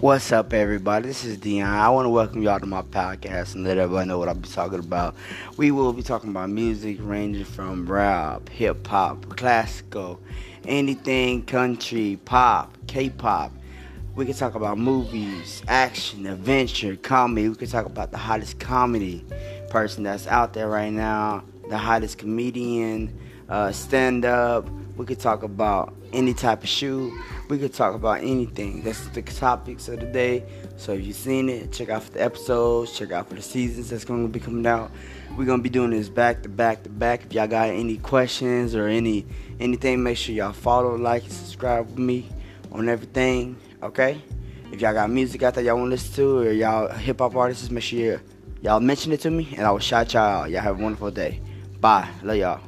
What's up, everybody? This is Deon. I want to welcome y'all to my podcast and let everybody know what I'll be talking about. We will be talking about music ranging from rap, hip hop, classical, anything country, pop, K pop. We can talk about movies, action, adventure, comedy. We can talk about the hottest comedy person that's out there right now, the hottest comedian, uh, stand up. We could talk about any type of shoe. We could talk about anything. That's the topics of the day. So if you've seen it, check out for the episodes, check out for the seasons that's going to be coming out. We're gonna be doing this back to back to back. If y'all got any questions or any anything, make sure y'all follow, like, and subscribe with me on everything. Okay? If y'all got music out there y'all want to listen to, or y'all hip hop artists, make sure y'all mention it to me, and I will shout y'all out. Y'all have a wonderful day. Bye. Love y'all.